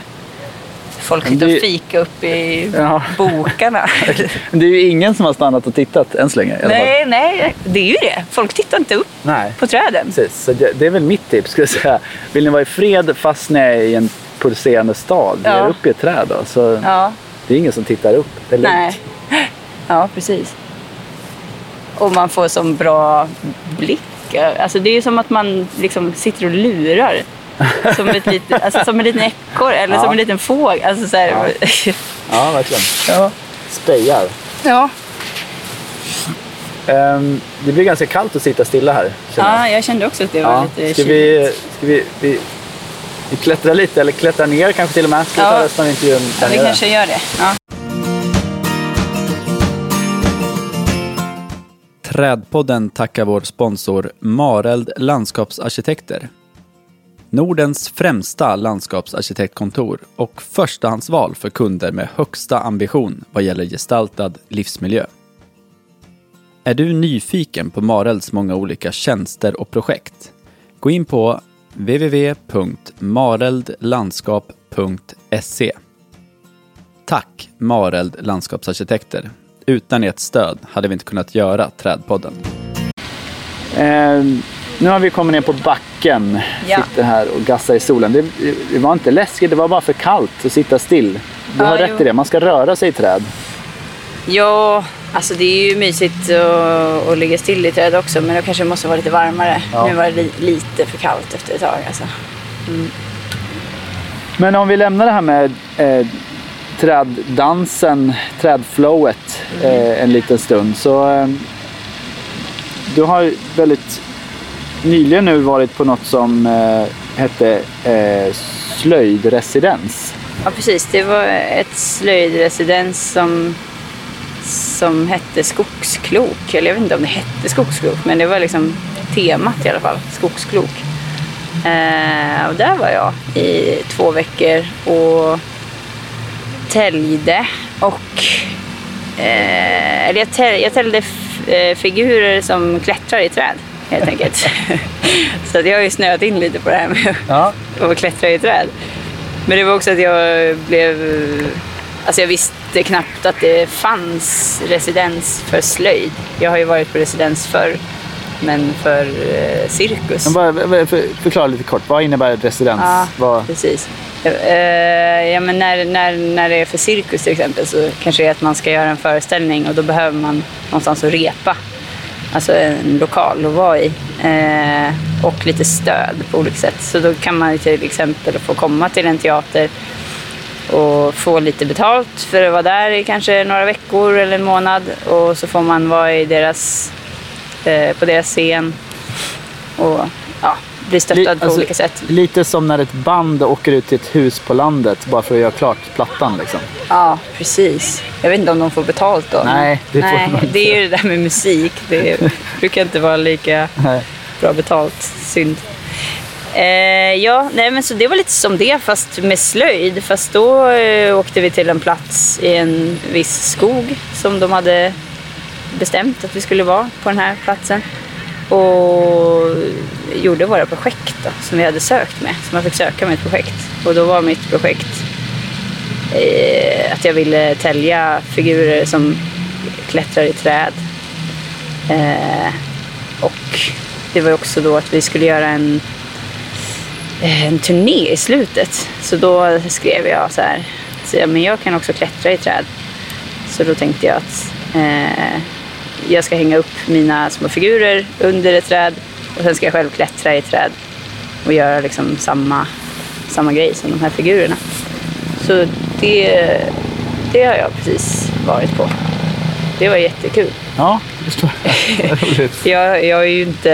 folk det- och fika upp i Ja. bokarna. Det är ju ingen som har stannat och tittat än så länge. Nej, nej, det är ju det. Folk tittar inte upp Nej. på träden. Precis, så det, det är väl mitt tips. Skulle jag säga. Vill ni vara i fred fast ni är i en pulserande stad, ge Ja. er upp i ett träd då. Så Ja, Det är ingen som tittar upp. Det är lugnt. nej. Ja, precis. Och man får som bra blick. Alltså det är som att man liksom sitter och lurar. Som, ett lite, alltså som en liten ekorre eller Ja. som en liten fågel. Alltså så här, Ja, verkligen. ja. Spejar. Ja. Ehm, det blir ganska kallt att sitta stilla här. känner jag. ja, jag kände också att det var Ja. lite Ska, vi, ska vi, vi, vi klättrar lite, eller klättrar ner kanske till och med? Ska vi Ja. ta resten av intervjun Ja, vi nere? kanske gör det. Ja. Trädpodden tackar vår sponsor Mareld Landskapsarkitekter. Nordens främsta landskapsarkitektkontor och förstahandsval för kunder med högsta ambition vad gäller gestaltad livsmiljö. Är du nyfiken på Marelds många olika tjänster och projekt? Gå in på www.mareldlandskap.se Tack Mareld landskapsarkitekter. Utan ert stöd hade vi inte kunnat göra Trädpodden. Um nu har vi kommit ner på backen. Ja. Sitter här och gassar i solen. Det, det var inte läskigt, det var bara för kallt att sitta still. Du Ja, har rätt jo. i det, man ska röra sig i träd. Ja, alltså det är ju mysigt att, att ligga still i träd också, men det kanske måste vara lite varmare. Ja. Nu var det li, lite för kallt efter ett tag. Alltså. Men om vi lämnar det här med eh, träddansen, trädflowet eh, en liten stund. Så eh, du har väldigt nyligen nu varit på något som eh, hette eh, slöjdresidens. Ja, precis. Det var ett slöjdresidens som, som hette Skogsklok. Eller jag vet inte om det hette Skogsklok, men det var liksom temat i alla fall. Skogsklok. Eh, och där var jag i två veckor och täljde och eh, eller jag, täl, jag täljde eh, figurer som klättrar i träd helt enkelt. Så att jag har ju snöat in lite på det här med Ja. och klättra i träd. Men det var också att jag blev... Alltså jag visste knappt att det fanns residens för slöjd. Jag har ju varit på residens förr, men för eh, cirkus. Men bara, bara för, förklara lite kort, vad innebär residens? Ja, Vad, precis. Eh, ja, men när, när, när det är för cirkus till exempel så kanske det är att man ska göra en föreställning och då behöver man någonstans att repa. Alltså en lokal att vara i. Eh, och lite stöd på olika sätt. Så då kan man till exempel få komma till en teater och få lite betalt för att vara där i kanske några veckor eller en månad. Och så får man vara i deras, eh, på deras scen och ja, bli stöttad Li- på alltså- olika sätt. lite som när ett band åker ut till ett hus på landet bara för att göra klart plattan. Liksom. Ja, precis. Jag vet inte om de får betalt då. Nej, det får Nej, de inte. det är ju det där med musik. Det brukar inte vara lika Nej. bra betalt. Synd. Eh, ja, nej, men så det var lite som det fast med slöjd. Fast då eh, åkte vi till en plats i en viss skog som de hade bestämt att vi skulle vara på den här platsen. Och gjorde våra projekt då, som vi hade sökt med. Så man fick söka med ett projekt. Och då var mitt projekt eh, att jag ville tälja figurer som klättrar i träd. Eh, och det var också då att vi skulle göra en, eh, en turné i slutet. Så då skrev jag så här, så, ja, men jag kan också klättra i träd. Så då tänkte jag att eh, jag ska hänga upp mina små figurer under ett träd och sen ska jag själv klättra i träd och göra liksom samma, samma grej som de här figurerna. Så det, det har jag precis varit på. Det var jättekul. Ja, det förstår jag. Jag, jag, är ju inte,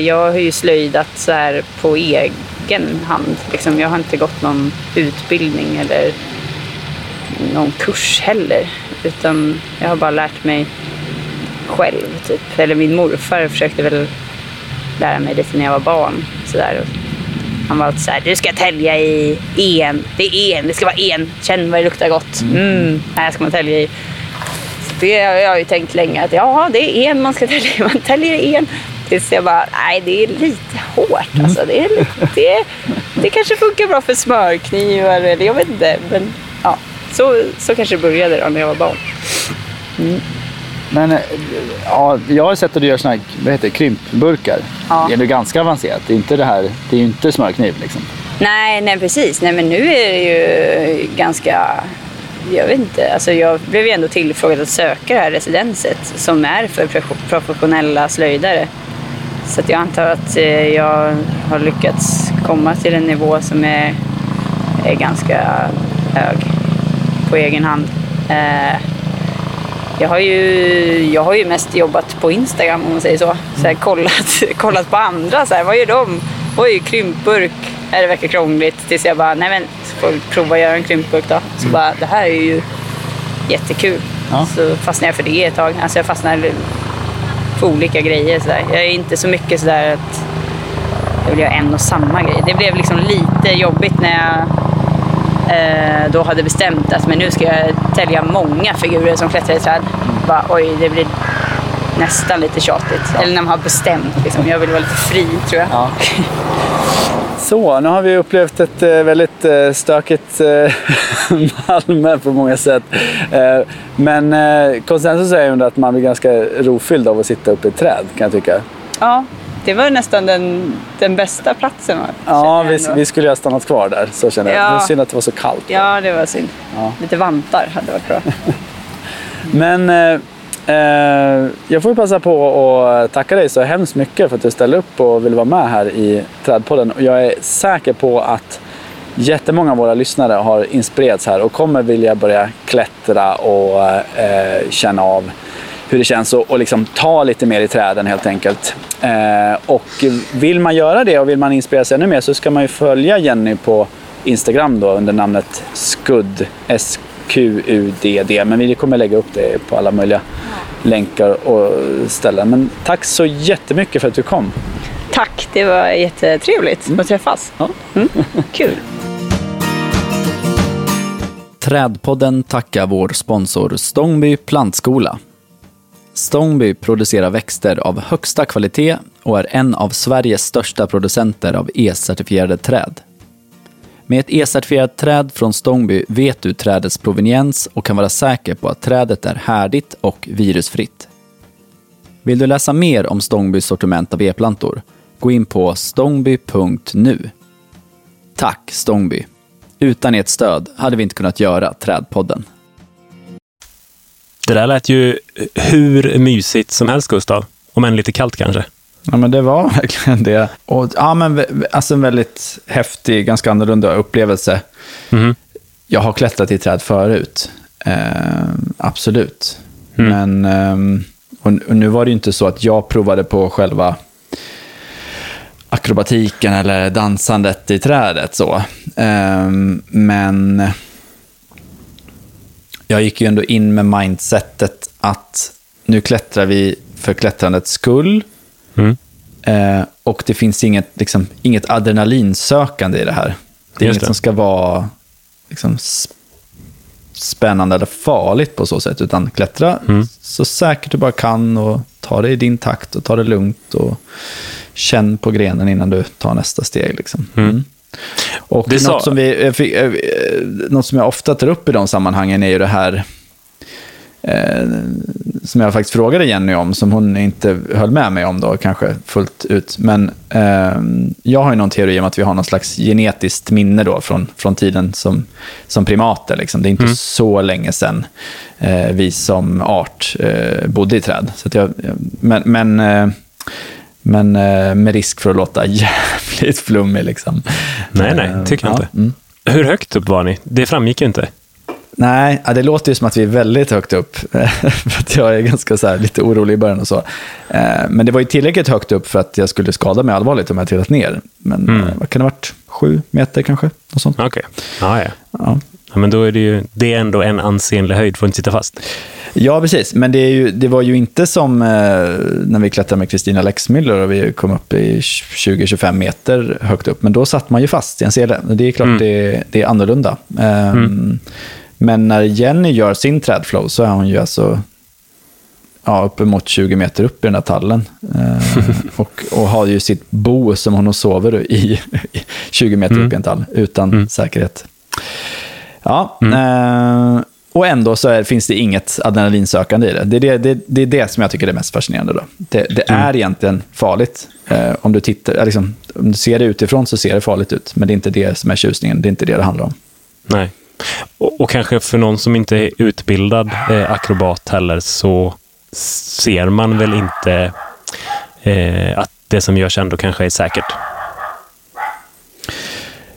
jag har ju slöjdat så här på egen hand. Liksom, jag har inte gått någon utbildning eller någon kurs heller. Utan jag har bara lärt mig själv. Typ. Eller min morfar försökte väl lära mig lite när jag var barn. Så där. Han var alltid så här, du ska tälja i en. Det är en, det ska vara en. Känn vad det luktar gott. Mm, här ska man tälja i. Så det har jag ju tänkt länge att ja, det är en man ska tälja i. Man täljer i en. Tills jag bara, nej det är lite hårt alltså. Det, är lite, det, det kanske funkar bra för smörknivar eller jag vet inte. Men ja, så, så kanske det började då när jag var barn. Men eh, ja, jag har sett att du gör såna här vad heter, det, krympburkar. Ja. Det är nog ganska avancerat. Det är, inte det, här, det är ju inte smörkniv. Liksom. Nej, nej precis. Nej, men nu är det ju ganska... Jag vet inte. Alltså jag blev ju ändå tillfrågad att söka det här residenset som är för pro- professionella slöjdare. Så att jag antar att eh, jag har lyckats komma till en nivå som är, är ganska hög på egen hand. Eh, jag har, ju, jag har ju mest jobbat på Instagram om man säger så. så här, kollat, kollat på andra. Så här, vad gör de? Oj, krympburk. Nej, Det verkar krångligt. Tills jag bara, nej men, så får vi prova att göra en krympburk då. Så bara, det här är ju jättekul. Ja. Så fastnade jag för det ett tag. Alltså jag fastnade för olika grejer. Så där. Jag är inte så mycket sådär att jag vill göra en och samma grej. Det blev liksom lite jobbigt när jag då hade bestämt att men nu ska jag tälja många figurer som klättrar i träd. Bara, oj, det blir... nästan lite tjatigt. Eller när man har bestämt. Liksom. Jag vill vara lite fri tror jag. Ja. Så, nu har vi upplevt ett eh, väldigt eh, stökigt eh, Malmö på många sätt. Eh, men eh, konsensus är ju att man blir ganska rofylld av att sitta uppe i ett träd, kan jag tycka. Ja, det var nästan den, den bästa platsen. Ja, jag vi, vi skulle ju ha stannat kvar där, så känner jag. Ja. Det var synd att det var så kallt. Ja, det var synd. Ja. Lite vantar hade varit bra. Men eh, eh, jag får passa på att tacka dig så hemskt mycket för att du ställde upp och ville vara med här i Trädpodden. Jag är säker på att jättemånga av våra lyssnare har inspirerats här och kommer vilja börja klättra och eh, känna av hur det känns och, och liksom ta lite mer i träden helt enkelt. Eh, och vill man göra det och vill man inspireras ännu mer så ska man ju följa Jenny på Instagram då under namnet Skudd. S-Q-U-D-D. Men vi kommer lägga upp det på alla möjliga länkar och ställen. Men tack så jättemycket för att du kom. Tack, det var jättetrevligt att träffas. Ja. Mm. Kul. Trädpodden tackar vår sponsor Stångby plantskola. Stångby producerar växter av högsta kvalitet och är en av Sveriges största producenter av E-certifierade träd. Med ett E-certifierat träd från Stångby vet du trädets proveniens och kan vara säker på att trädet är härdigt och virusfritt. Vill du läsa mer om Stångbys sortiment av e-plantor? Gå in på stångby.nu. Tack Stångby! Utan ert stöd hade vi inte kunnat göra Trädpodden. Det där lät ju hur mysigt som helst, Gustav. Om än lite kallt kanske. Ja, men det var verkligen det. Och, ja, men, alltså en väldigt häftig, ganska annorlunda upplevelse. Mhm. Jag har klättrat i träd förut, eh, absolut. Mm. Men ehm, och, och nu var det ju inte så att jag provade på själva akrobatiken eller dansandet i trädet. så. Ehm, men jag gick ju ändå in med mindsetet att nu klättrar vi för klättrandets skull. Mm. Eh, och det finns inget, liksom, inget adrenalinsökande i det här. Det är Just inget det. som ska vara liksom, spännande eller farligt på så sätt, utan klättra Mm. så säkert du bara kan och ta det i din takt och ta det lugnt och känn på grenen innan du tar nästa steg. Liksom. Mm. Och Det något, som vi, eh, fick- något som jag ofta tar upp i de sammanhangen är ju det här eh, som jag faktiskt frågade Jenny om, som hon inte höll med mig om då, kanske fullt ut. Men eh, jag har ju någon teori om att vi har någon slags genetiskt minne då från, från tiden som, som primater. Liksom. Det är inte så länge sedan eh, vi som art eh, bodde i träd. Så jag, men men, eh, men eh, med risk för att låta jävligt flummig. Liksom. Nej, nej, Eh, tycker jag ja, inte. mm. Hur högt upp var ni? Det framgick ju inte. Nej, ja, det låter ju som att vi är väldigt högt upp. för att jag är ganska så här, lite orolig i början och så. Eh, Men det var ju tillräckligt högt upp för att jag skulle skada mig allvarligt om jag trillat ner. Men Mm. vad kan det ha varit? Sju meter kanske? Något sånt. Okej. Ja, ja. Ja. ja. Men då är det ju det är ändå en ansenlig höjd för att inte sitta fast. Ja, precis. Men det, ju, det var ju inte som eh, när vi klättrade med Kristina Lexmüller och vi kom upp i 20-25 meter högt upp. Men då satt man ju fast i en sele. Det är klart Mm. det, det är annorlunda. Ehm, Men när Jenny gör sin trädflow så är hon ju alltså ja, uppemot 20 meter upp i den där tallen. Eh, och, och har ju sitt bo som hon sover i, i 20 meter upp i en tall utan säkerhet. Ja, eh, och ändå så är, finns det inget adrenalinsökande i det. Det är det, det, det är det som jag tycker är mest fascinerande. Då. Det, det är egentligen farligt. Eh, om, du tittar, liksom, om du ser det utifrån så ser det farligt ut, men det är inte det som är tjusningen. Det är inte det det handlar om. Nej. Och, och kanske för någon som inte är utbildad eh, akrobat heller så ser man väl inte eh, att det som görs ändå kanske är säkert.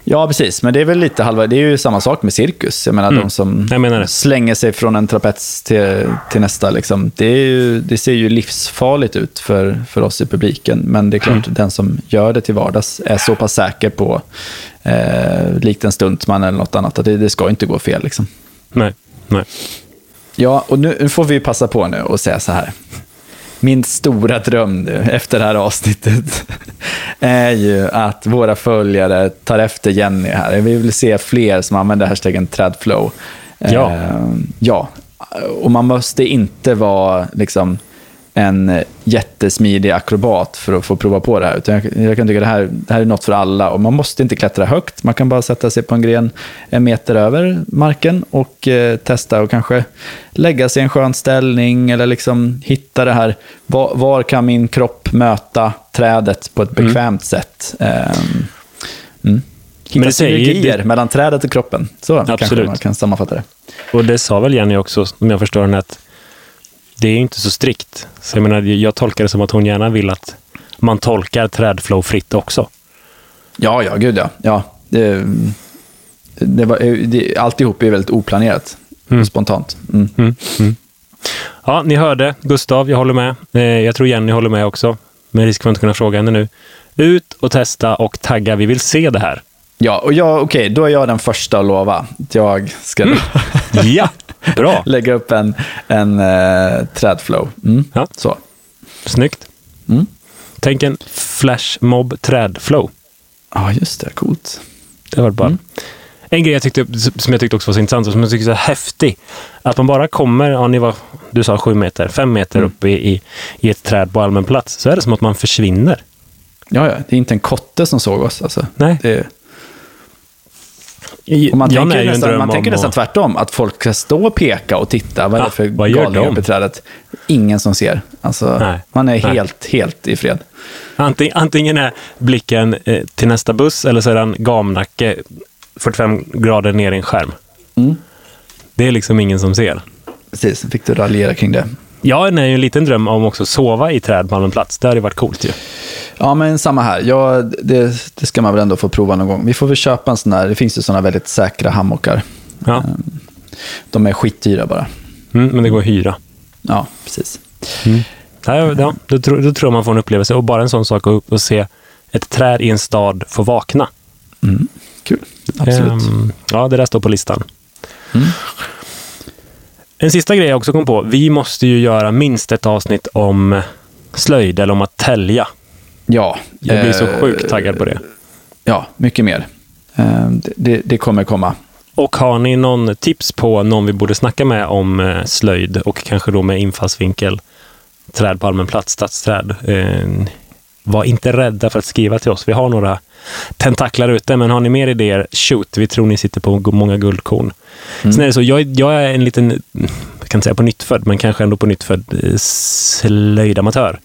Ja, precis. Men det är väl lite halva... Det är ju samma sak med cirkus. Jag menar, de som menar slänger sig från en trapets till, till nästa. Liksom. Det, ju, det ser ju livsfarligt ut för, för oss i publiken. Men det är klart, den som gör det till vardags är så pass säker på, eh, likt en stuntman eller något annat, att det, det ska inte gå fel. Liksom. Nej. Nej. Ja, och nu nu får vi passa på nu och säga så här. Min stora dröm nu, efter det här avsnittet är ju att våra följare tar efter Jenny här. Vi vill se fler som använder hashtaggen trädflow. Ja. Eh, ja, och man måste inte vara liksom en eh, jättesmidig akrobat för att få prova på det här. Utan jag, jag kan tycka det här, det här är något för alla. Och man måste inte klättra högt. Man kan bara sätta sig på en gren en meter över marken och eh, testa och kanske lägga sig i en skön ställning eller liksom hitta det här. Var, var kan min kropp möta trädet på ett Mm. bekvämt sätt? Ehm, mm. Hitta Men det synergier mellan trädet och kroppen. Så kanske Absolut. man kan sammanfatta det. Och det sa väl Jenny också, om jag förstår henne, att det är inte så strikt. Så jag, menar, jag tolkar det som att hon gärna vill att man tolkar trädflow fritt också. Ja, ja, gud ja. ja det, det var, det, alltihop är väldigt oplanerat. Mm. Spontant. Mm. Mm. Mm. Ja, ni hörde. Gustav, jag håller med. Eh, jag tror Jenny håller med också. Med risk för att inte kunna fråga henne nu. Ut och testa och tagga. Vi vill se det här. Ja, och jag, okej, då är jag den första att lova jag ska Mm. Ja, bra. lägga upp en, en uh, trädflow. Mm. Ja. Så. Snyggt. Mm. Tänk en flashmob trädflow. Ja, just det. Coolt. Det var bara... Mm. En grej jag tyckte, som jag tyckte också var så intressant och som jag tyckte var så häftig. Att man bara kommer, ja, ni var, du sa sju meter, fem meter Mm. upp i, i, i ett träd på allmän plats. Så är det som att man försvinner. Ja, ja. Det är inte en kotte som såg oss. Alltså. Nej. Det är, och man är tänker, nästan, man tänker nästan tvärtom. Att folk ska stå och peka och titta. Vad är det för vad gör galningar de? uppe i trädet? Ingen som ser. Alltså, Nej. Man är Nej. helt, helt i fred. Antingen, antingen är blicken eh, till nästa buss eller så är den gamnacke 45 grader ner i en skärm. Mm. Det är liksom ingen som ser. Precis, fick du raljera kring det. Jag är ju en liten dröm om också sova i träd på allmän plats. Det hade varit coolt ju. Ja, men samma här. Ja, det, det ska man väl ändå få prova någon gång. Vi får väl köpa en sån här. Det finns ju såna väldigt säkra hammockar. Ja. De är skitdyra bara. Mm, men det går att hyra. Ja, precis. Ja, ja, då, tror, då tror man får en upplevelse. Och bara en sån sak att upp och se ett träd i en stad få vakna. Mm. Kul. Absolut. Ehm, ja, det där står på listan. Mm. En sista grej jag också kom på. Vi måste ju göra minst ett avsnitt om slöjd eller om att tälja. ja. Jag blir så eh, sjukt taggad på det. Ja, mycket mer. Eh, det, det, kommer komma. Och har ni någon tips på någon vi borde snacka med om eh, slöjd och kanske då med infallsvinkel träd på allmän plats, stadsträd. Var inte rädda för att skriva till oss. Vi har några tentaklar ute, men har ni mer idéer, shoot. Vi tror ni sitter på många guldkorn. Sen är det så, jag, jag är en liten, jag kan inte säga på nyttfödd, men kanske ändå på nyttfödd eh, slöjdamatör.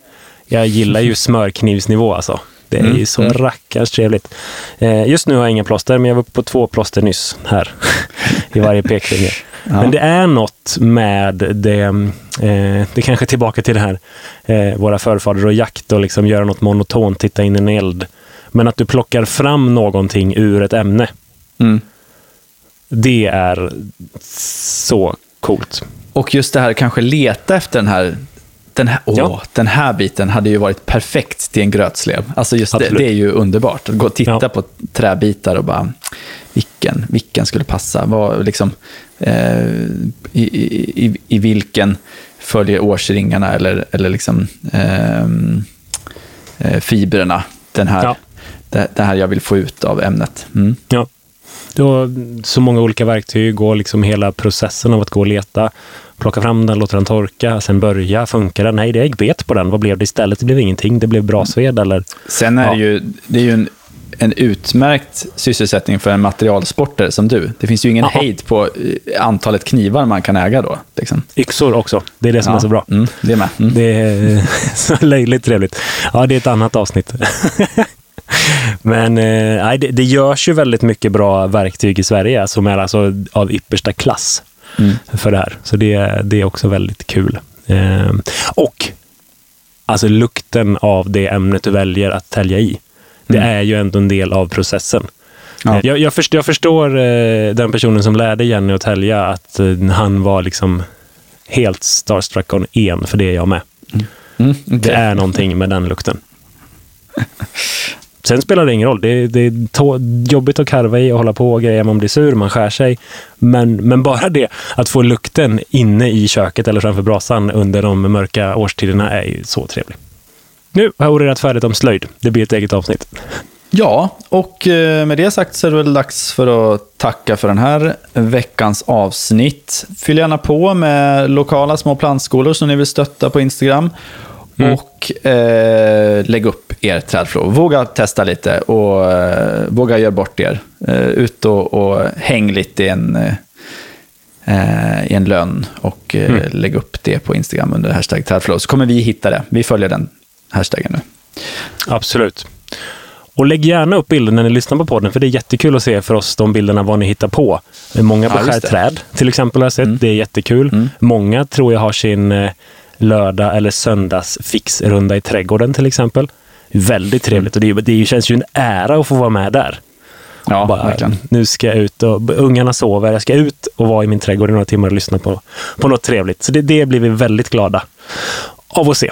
Jag gillar ju smörknivsnivå alltså. Det är ju så rackars trevligt. Eh, just nu har jag inga plåster, men jag var på två plåster nyss här i varje pekfinger. Men det är något med det, eh, det kanske är tillbaka till det här, eh, våra förfäder och jakt och liksom göra något monotont, titta in i en eld. Men att du plockar fram någonting ur ett ämne, Mm. det är så coolt. Och just det här, kanske leta efter den här den här, åh, Ja. den här biten hade ju varit perfekt till en grötslev. Alltså just det, det är ju underbart. Att gå och titta Ja. på träbitar och bara, vilken, vilken skulle passa? Vad, liksom, eh, i, i, i, vilken följer årsringarna eller, eller liksom, ehm, eh, fibrerna? Den här, Ja. det, det här jag vill få ut av ämnet. Mm. Ja. Du har så många olika verktyg och liksom hela processen av att gå och leta. Plocka fram den, låta den torka, sen börja. Funkar den? Nej, det är äggbet på den. Vad blev det istället? Det blev ingenting. Det blev brasved eller... Sen är Ja. det ju, det är ju en, en utmärkt sysselsättning för en materialsportare som du. Det finns ju ingen Ja. hejd på eh, antalet knivar man kan äga då. Liksom. Yxor också. Det är det som Ja. är så bra. Mm, det är med. Mm. Det är så löjligt trevligt. Ja, det är ett annat avsnitt. Men eh, det, det görs ju väldigt mycket bra verktyg i Sverige som är alltså av yppersta klass Mm. för det här. Så det, det är också väldigt kul. Eh, och alltså lukten av det ämnet du väljer att tälja i. Det Mm. är ju ändå en del av processen. Ja. Jag, jag, förstår, jag förstår eh, den personen som lärde Jenny att tälja, att eh, han var liksom helt starstruck on en, för det är jag med. Mm, Det okej. är någonting med den lukten. Sen spelar det ingen roll. Det, det är tå- jobbigt att karva i och hålla på och grejer. Man blir sur, man skär sig. Men, men bara det, att få lukten inne i köket eller framför brasan under de mörka årstiderna är ju så trevligt. Nu har jag orerat färdigt om slöjd. Det blir ett eget avsnitt. Ja, och eh, med det sagt så är det väl dags för att tacka för den här veckans avsnitt. Fyll gärna på med lokala små plantskolor som ni vill stötta på Instagram. Mm. Och eh, lägg upp er trädflå. Våga testa lite och eh, våga göra bort er. Eh, ut och, och häng lite i en, eh, i en lön och eh, Mm. lägg upp det på Instagram under hashtag trädflå. Så kommer vi hitta det. Vi följer den hashtaggen nu. Absolut. Och lägg gärna upp bilder när ni lyssnar på podden, för det är jättekul att se för oss de bilderna vad ni hittar på. Många Ja, beskär det. träd, till exempel, har jag sett. Mm. Det är jättekul. Mm. Många tror jag har sin eh, lördag eller söndagsfixrunda i trädgården, till exempel. Väldigt trevligt och det, det känns ju en ära att få vara med där. Ja, Bara, verkligen. Nu ska jag ut och ungarna sover. Jag ska ut och vara i min trädgård i några timmar och lyssna på, på något trevligt. Så det, det blir vi väldigt glada av att se.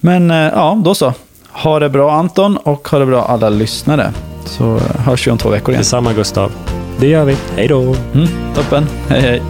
Men eh, ja, då så. Ha det bra Anton och ha det bra alla lyssnare. Så hörs vi om två veckor igen. Detsamma Gustav. Det gör vi. Hej då! Mm, toppen. Hej hej.